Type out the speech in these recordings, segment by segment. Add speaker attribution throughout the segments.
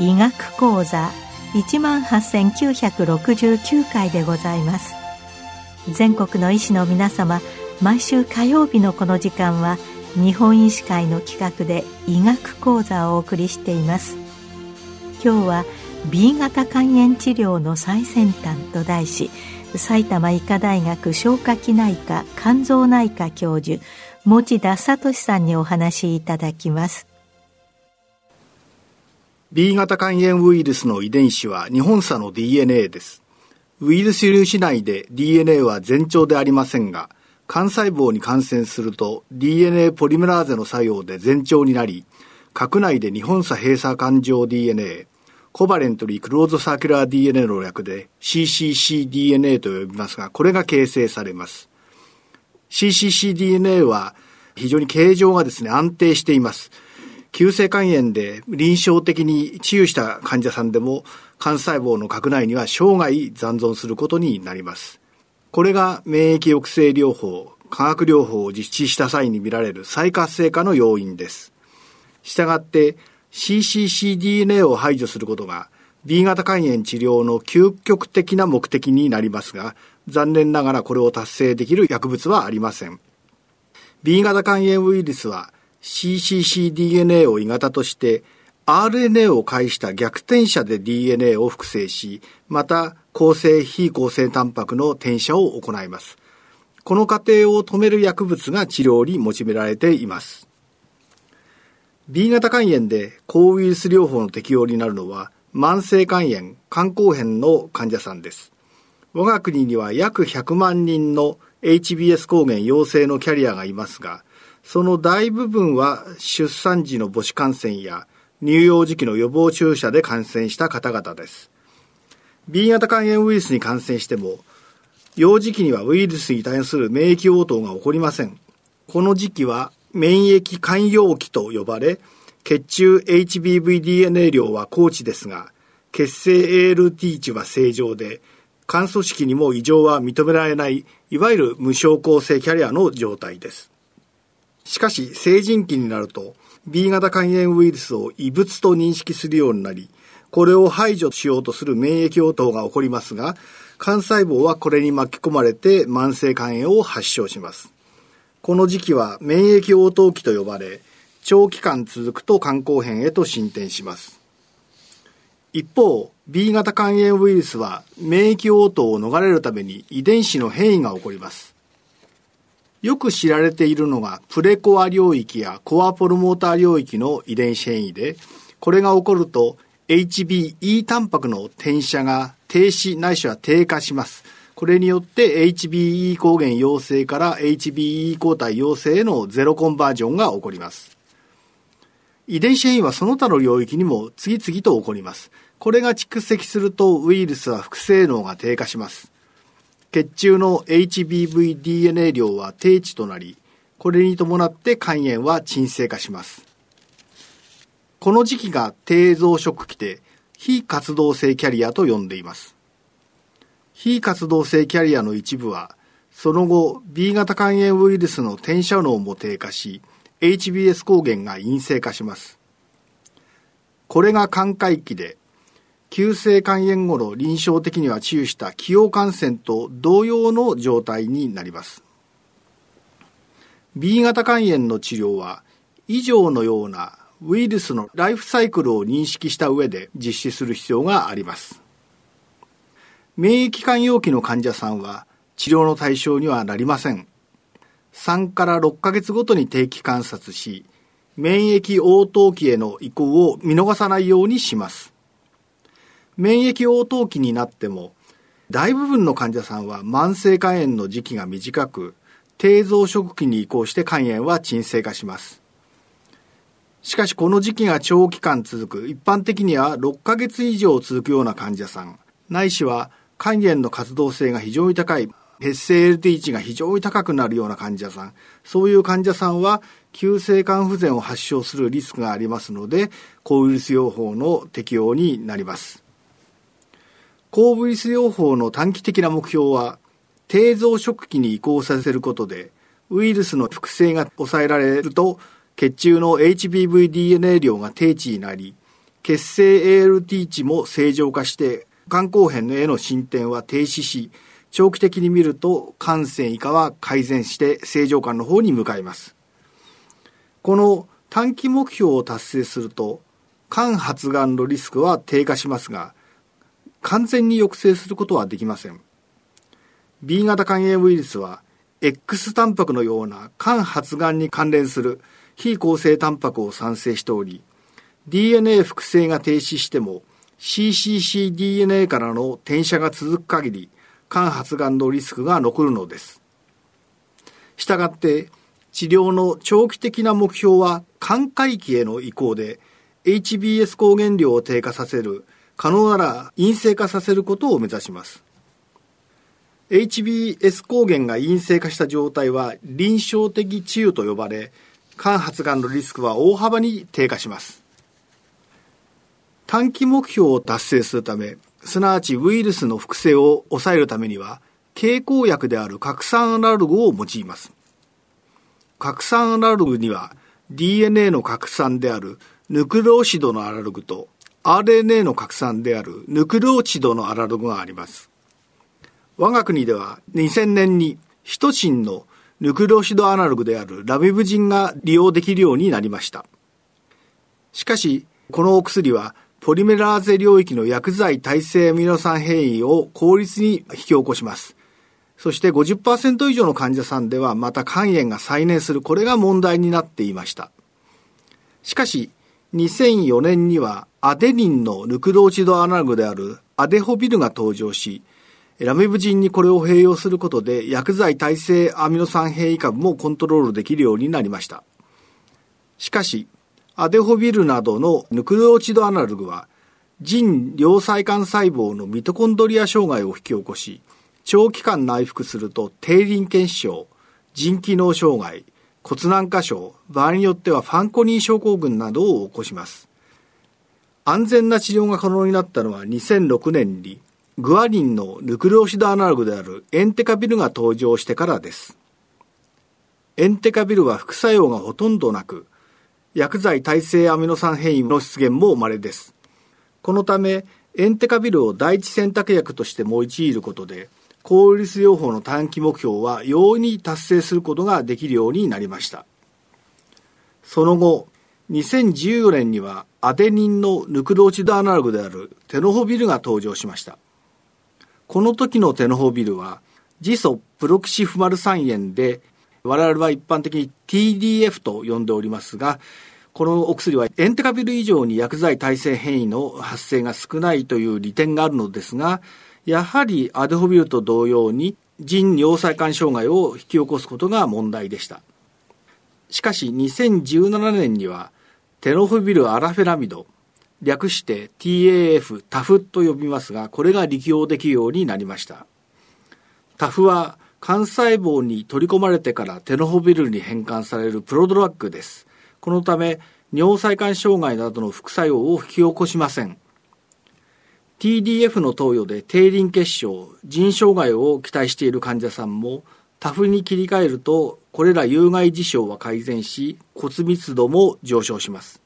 Speaker 1: 医学講座一万八千九百六十九回でございます。全国の医師の皆様毎週火曜日のこの時間は日本医師会の企画で医学講座をお送りしています今日は B 型肝炎治療の最先端と題し埼玉医科大学消化器内科肝臓内科教授持田聡さんにお話しいただきます
Speaker 2: B 型肝炎ウイルスの遺伝子は日本差の DNA です。ウイルス粒子内で DNA は全長でありませんが、幹細胞に感染すると DNA ポリメラーゼの作用で全長になり、核内で日本差閉鎖環状 DNA、コバレントリークローズサーキュラー DNA の略で CCCDNA と呼びますが、これが形成されます。CCCDNA は非常に形状がですね、安定しています。急性肝炎で臨床的に治癒した患者さんでも幹細胞の核内には生涯残存することになります。これが免疫抑制療法、化学療法を実施した際に見られる再活性化の要因です。したがって CCCDNA を排除することが B 型肝炎治療の究極的な目的になりますが、残念ながらこれを達成できる薬物はありません。B 型肝炎ウイルスは CCCDNA を鋳型として RNA を介した逆転写で DNA を複製し、また構成非構成タンパクの転写を行います。この過程を止める薬物が治療に用められています。B 型肝炎で抗ウイルス療法の適用になるのは慢性肝炎、肝硬変の患者さんです。我が国には約100万人の HBS 抗原陽性のキャリアがいますが、その大部分は出産時の母子感染や乳幼児期の予防注射で感染した方々です。B 型肝炎ウイルスに感染しても、幼児期にはウイルスに対する免疫応答が起こりません。この時期は免疫寛容期と呼ばれ、血中 HBVDNA 量は高値ですが、血清 ALT 値は正常で、肝組織にも異常は認められない、いわゆる無症候性キャリアの状態です。しかし、成人期になると、B 型肝炎ウイルスを異物と認識するようになり、これを排除しようとする免疫応答が起こりますが、肝細胞はこれに巻き込まれて慢性肝炎を発症します。この時期は免疫応答期と呼ばれ、長期間続くと肝硬変へと進展します。一方、B 型肝炎ウイルスは免疫応答を逃れるために遺伝子の変異が起こります。よく知られているのがプレコア領域やコアポルモーター領域の遺伝子変異で、これが起こると HBE タンパクの転写が停止ないしは低下します。これによって HBE 抗原陽性から HBE 抗体陽性へのゼロコンバージョンが起こります。遺伝子変異はその他の領域にも次々と起こります。これが蓄積するとウイルスは副性能が低下します。血中の HBV-DNA 量は低値となり、これに伴って肝炎は鎮静化します。この時期が低増殖期で、非活動性キャリアと呼んでいます。非活動性キャリアの一部は、その後 B 型肝炎ウイルスの転写能も低下し、HBS 抗原が陰性化します。これが寛解期で、急性肝炎後の臨床的には治癒した気溶感染と同様の状態になります。B 型肝炎の治療は以上のようなウイルスのライフサイクルを認識した上で実施する必要があります。免疫寛容期の患者さんは治療の対象にはなりません。3から6ヶ月ごとに定期観察し、免疫応答期への移行を見逃さないようにします。免疫応答期になっても、大部分の患者さんは慢性肝炎の時期が短く、低増殖期に移行して肝炎は鎮静化します。しかしこの時期が長期間続く、一般的には6ヶ月以上続くような患者さん、ないしは肝炎の活動性が非常に高い血清 LT 値が非常に高くなるような患者さん、そういう患者さんは急性肝不全を発症するリスクがありますので、抗ウイルス療法の適用になります。抗ウイルス療法の短期的な目標は、低増殖期に移行させることで、ウイルスの複製が抑えられると、血中の HBV-DNA 量が低値になり、血清 ALT 値も正常化して、肝硬変への進展は停止し、長期的に見ると感染以下は改善して正常化の方に向かいます。この短期目標を達成すると、肝発がんのリスクは低下しますが、完全に抑制することはできません。B 型肝炎ウイルスは、X タンパクのような肝発がんに関連する非構成タンパクを産生しており、DNA 複製が停止しても CCCDNA からの転写が続く限り、肝発がんのリスクが残るのです。したがって、治療の長期的な目標は肝回帰への移行で、HBS 抗原量を低下させる、可能なら陰性化させることを目指します。HBS 抗原が陰性化した状態は臨床的治癒と呼ばれ、肝発がんのリスクは大幅に低下します。短期目標を達成するため、すなわちウイルスの複製を抑えるためには、経口薬である核酸アナログを用います。核酸アナログには DNA の核酸であるヌクレオシドのアナログと RNA の核酸であるヌクレオチドのアナログがあります。我が国では2000年にヒトシンのヌクレオシドアナログであるラビブジンが利用できるようになりました。しかし、このお薬はポリメラーゼ領域の薬剤耐性アミノ酸変異を効率に引き起こします。そして50%以上の患者さんではまた肝炎が再燃するこれが問題になっていました。しかし、2004年にはアデニンのヌクローチドアナログであるアデホビルが登場し、ラメブジンにこれを併用することで薬剤耐性アミノ酸変異株もコントロールできるようになりました。しかし、アデホビルなどのヌクレオチドアナログは、腎両細管細胞のミトコンドリア障害を引き起こし、長期間内服すると低臨検症、腎機能障害、骨軟化症、場合によってはファンコニー症候群などを起こします。安全な治療が可能になったのは2006年にグアニンのヌクレオシドアナログであるエンテカビルが登場してからです。エンテカビルは副作用がほとんどなく、薬剤耐性アミノ酸変異の出現も稀です。このため、エンテカビルを第一選択薬として用いることで、抗ウイルス療法の短期目標は容易に達成することができるようになりました。その後、2014年にはアデニンのヌクロチドアナログであるテノホビルが登場しました。この時のテノホビルは、ジソプロキシフマル酸塩で我々は一般的に TDF と呼んでおりますが、このお薬はエンテカビル以上に薬剤耐性変異の発生が少ないという利点があるのですが、やはりアデホビルと同様に腎尿細管障害を引き起こすことが問題でした。しかし2017年にはテノフビルアラフェラミド、略して TAF、タフと呼びますが、これが利用できるようになりました。タフは幹細胞に取り込まれてからテノホビルに変換されるプロドラッグです。このため、尿細管障害などの副作用を引き起こしません。TDF の投与で低臨血症、腎障害を期待している患者さんも、タフに切り替えると、これら有害事象は改善し、骨密度も上昇します。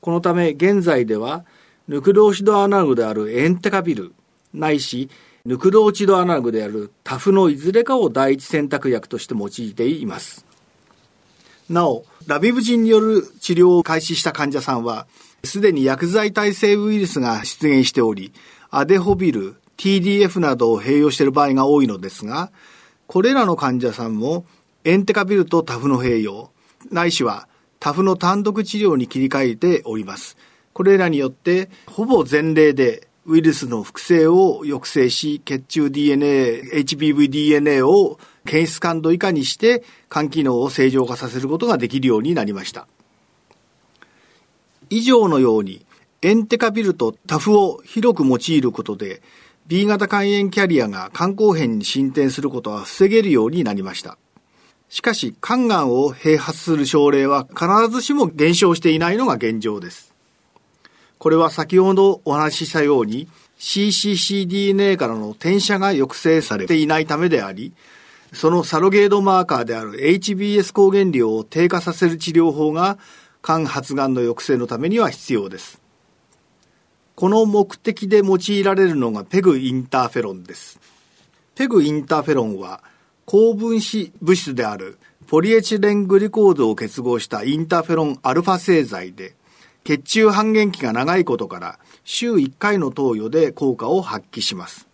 Speaker 2: このため、現在では、ヌクローシドアナログであるエンテカビル、ないし、ヌクローチドアナログであるタフのいずれかを第一選択薬として用いています。なお、ラビブジンによる治療を開始した患者さんは、すでに薬剤耐性ウイルスが出現しており、アデホビル、TDF などを併用している場合が多いのですが、これらの患者さんもエンテカビルとタフの併用、ないしはタフの単独治療に切り替えております。これらによって、ほぼ前例でウイルスの複製を抑制し、血中 DNA、HBV-DNA を検出感度以下にして、肝機能を正常化させることができるようになりました。以上のように、エンテカビルとタフを広く用いることで、B 型肝炎キャリアが肝硬変に進展することは防げるようになりました。しかし、肝がんを併発する症例は必ずしも減少していないのが現状です。これは先ほどお話ししたように CCCDNA からの転写が抑制されていないためであり、そのサロゲードマーカーである HBS 抗原量を低下させる治療法が肝発がんの抑制のためには必要です。この目的で用いられるのがペグインターフェロンです。ペグインターフェロンは高分子物質であるポリエチレングリコードを結合したインターフェロンアルファ製剤で血中半減期が長いことから週1回の投与で効果を発揮します。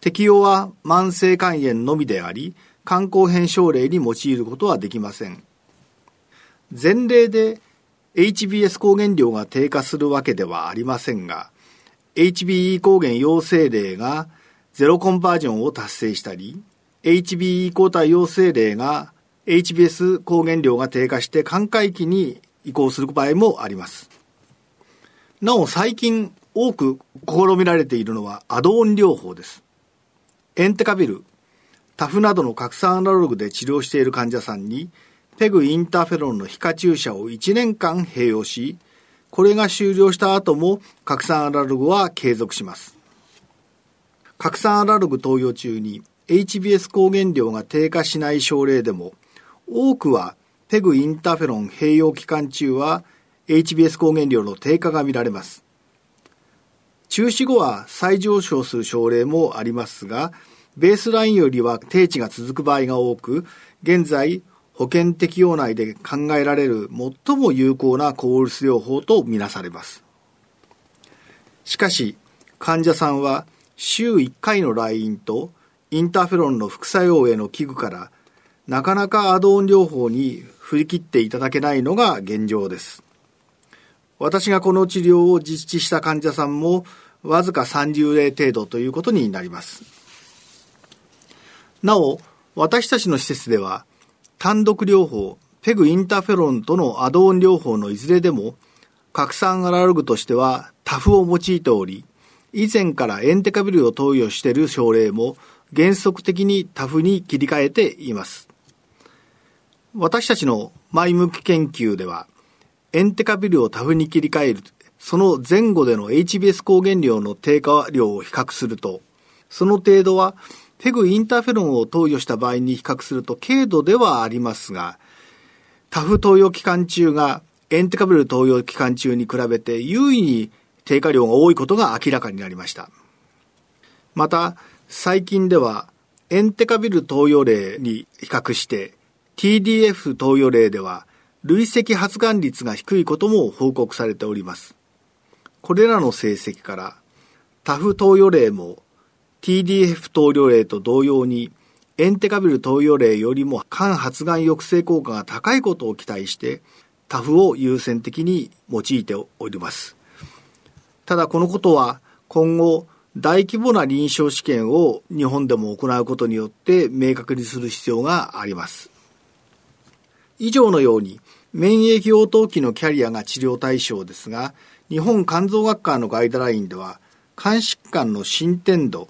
Speaker 2: 適用は慢性肝炎のみであり、肝硬変症例に用いることはできません。前例で HBS 抗原量が低下するわけではありませんが、HBE 抗原陽性例がゼロコンバージョンを達成したり、HBE 抗体陽性例が HBS 抗原量が低下して寛解期に移行する場合もあります。なお最近多く試みられているのはアドオン療法です。エンテカビル、タフなどの核酸アナログで治療している患者さんにペグインターフェロンの皮下注射を1年間併用し、これが終了した後も核酸アナログは継続します。核酸アナログ投与中に HBS 抗原量が低下しない症例でも、多くはペグインターフェロン併用期間中は HBS 抗原量の低下が見られます。中止後は再上昇する症例もありますが、ベースラインよりは低値が続く場合が多く、現在保険適用内で考えられる最も有効な抗ウイルス療法とみなされます。しかし、患者さんは週1回の来院とインターフェロンの副作用への危惧からなかなかアドオン療法に振り切っていただけないのが現状です。私がこの治療を実施した患者さんもわずか30例程度ということになります。なお、私たちの施設では単独療法、ペグインターフェロンとのアドオン療法のいずれでも核酸アナログとしてはタフを用いており、以前からエンテカビルを投与している症例も原則的にタフに切り替えています。私たちの前向き研究では、エンテカビルをタフに切り替える、その前後での HBS 抗原量の低下量を比較すると、その程度はペグインターフェロンを投与した場合に比較すると軽度ではありますが、タフ投与期間中がエンテカビル投与期間中に比べて優位に低下量が多いことが明らかになりました。また、最近ではエンテカビル投与例に比較して TDF 投与例では累積発がん率が低いことも報告されております。これらの成績から、タフ投与例も TDF 投与例と同様にエンテカビル投与例よりも肝発がん抑制効果が高いことを期待してタフを優先的に用いております。ただこのことは今後大規模な臨床試験を日本でも行うことによって明確にする必要があります。以上のように、免疫応答器のキャリアが治療対象ですが、日本肝臓学会のガイドラインでは、肝疾患の進展度、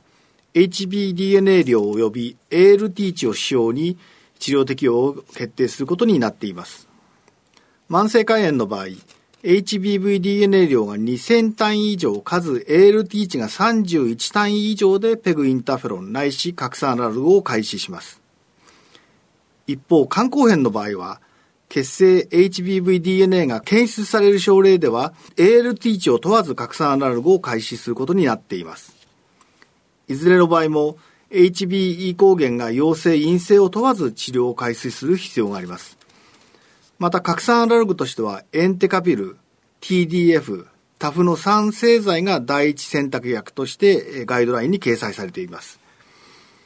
Speaker 2: HBDNA 量及び ALT 値を指標に治療適用を決定することになっています。慢性肝炎の場合、HBVDNA 量が2000単位以上、数 ALT 値が31単位以上でペグインターフェロンないし核酸アナログを開始します。一方、肝硬変の場合は、血清 HBVDNA が検出される症例では、ALT 値を問わず拡散アナログを開始することになっています。いずれの場合も、HBE 抗原が陽性、陰性を問わず治療を開始する必要があります。また、拡散アナログとしては、エンテカピル、TDF、タフの酸製剤が第一選択薬としてガイドラインに掲載されています。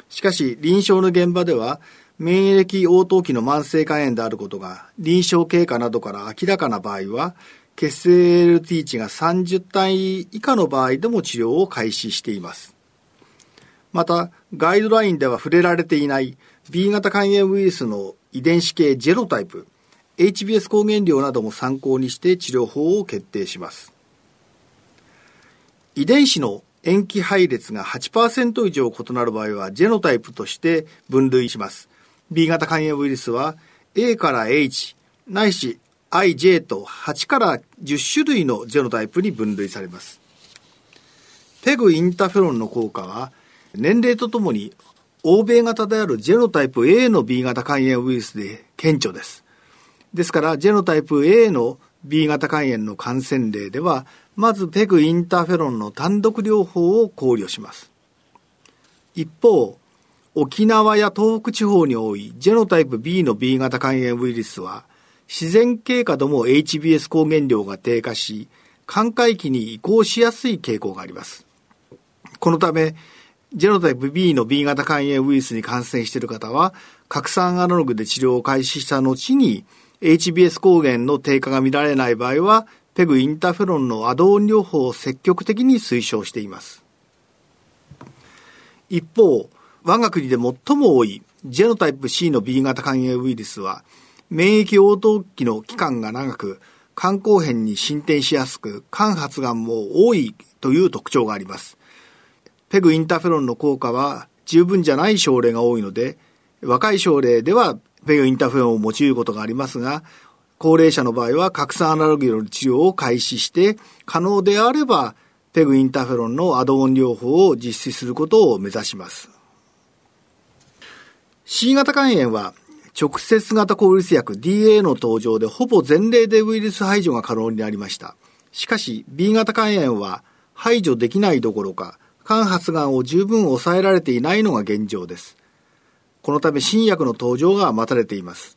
Speaker 2: しかし、臨床の現場では、免疫応答器の慢性肝炎であることが臨床経過などから明らかな場合は、血清 LT 値が30単位以下の場合でも治療を開始しています。また、ガイドラインでは触れられていない B 型肝炎ウイルスの遺伝子系ジェロタイプ、HBS 抗原量なども参考にして治療法を決定します。遺伝子の塩基配列が8%以上異なる場合はジェノタイプとして分類します。B 型肝炎ウイルスは A から H ないし IJ と8から10種類のジェノタイプに分類されます。ペグインターフェロンの効果は年齢とともに欧米型であるジェノタイプ A の B 型肝炎ウイルスで顕著です。ですから、ジェノタイプ A の B 型肝炎の感染例では、まずペグインターフェロンの単独療法を考慮します。一方、沖縄や東北地方に多いジェノタイプ B の B 型肝炎ウイルスは、自然経過でも HBS 抗原量が低下し、寛解期に移行しやすい傾向があります。このため、ジェノタイプ B の B 型肝炎ウイルスに感染している方は、拡散アナログで治療を開始した後に、HBS 抗原の低下が見られない場合は、ペグインターフェロンのアドオン療法を積極的に推奨しています。一方、我が国で最も多いジェノタイプ C の B 型肝炎ウイルスは、免疫応答期の期間が長く、肝硬変に進展しやすく、肝発がんも多いという特徴があります。ペグインターフェロンの効果は十分じゃない症例が多いので、若い症例ではペグインターフェロンを用いることがありますが、高齢者の場合は核酸アナログの治療を開始して、可能であれば、ペグインターフェロンのアドオン療法を実施することを目指します。C 型肝炎は、直接型抗ウイルス薬 DA の登場でほぼ全例でウイルス排除が可能になりました。しかし、B 型肝炎は排除できないどころか、肝発がんを十分抑えられていないのが現状です。このため新薬の登場が待たれています。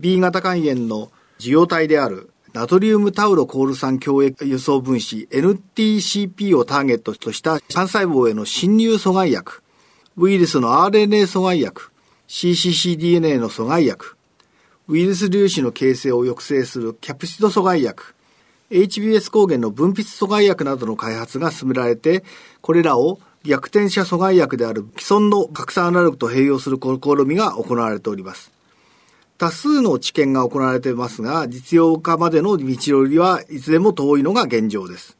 Speaker 2: B 型肝炎の受容体であるナトリウムタウロコール酸共栄輸送分子 NTCP をターゲットとした幹細胞への侵入阻害薬、ウイルスの RNA 阻害薬、CCCDNA の阻害薬、ウイルス粒子の形成を抑制するキャプシド阻害薬、HBS 抗原の分泌阻害薬などの開発が進められて、これらを逆転車阻害薬である既存の核酸アナログと併用する試みが行われております。多数の治験が行われていますが、実用化までの道のりはいずれも遠いのが現状です。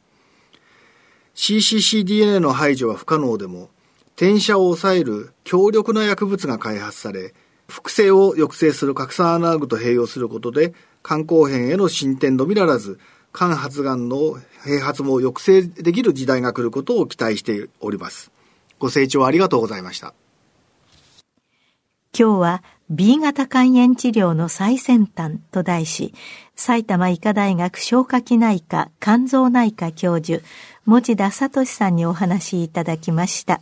Speaker 2: CCCDNA の排除は不可能でも、転写を抑える強力な薬物が開発され、複製を抑制する核酸アナログと併用することで、肝硬変への進展のみならず、肝発がんの併発も抑制できる時代が来ることを期待しております。ご清聴ありがとうございました。
Speaker 1: 今日は B 型肝炎治療の最先端と題し、埼玉医科大学消化器内科肝臓内科教授、持田聡さんにお話いただきました。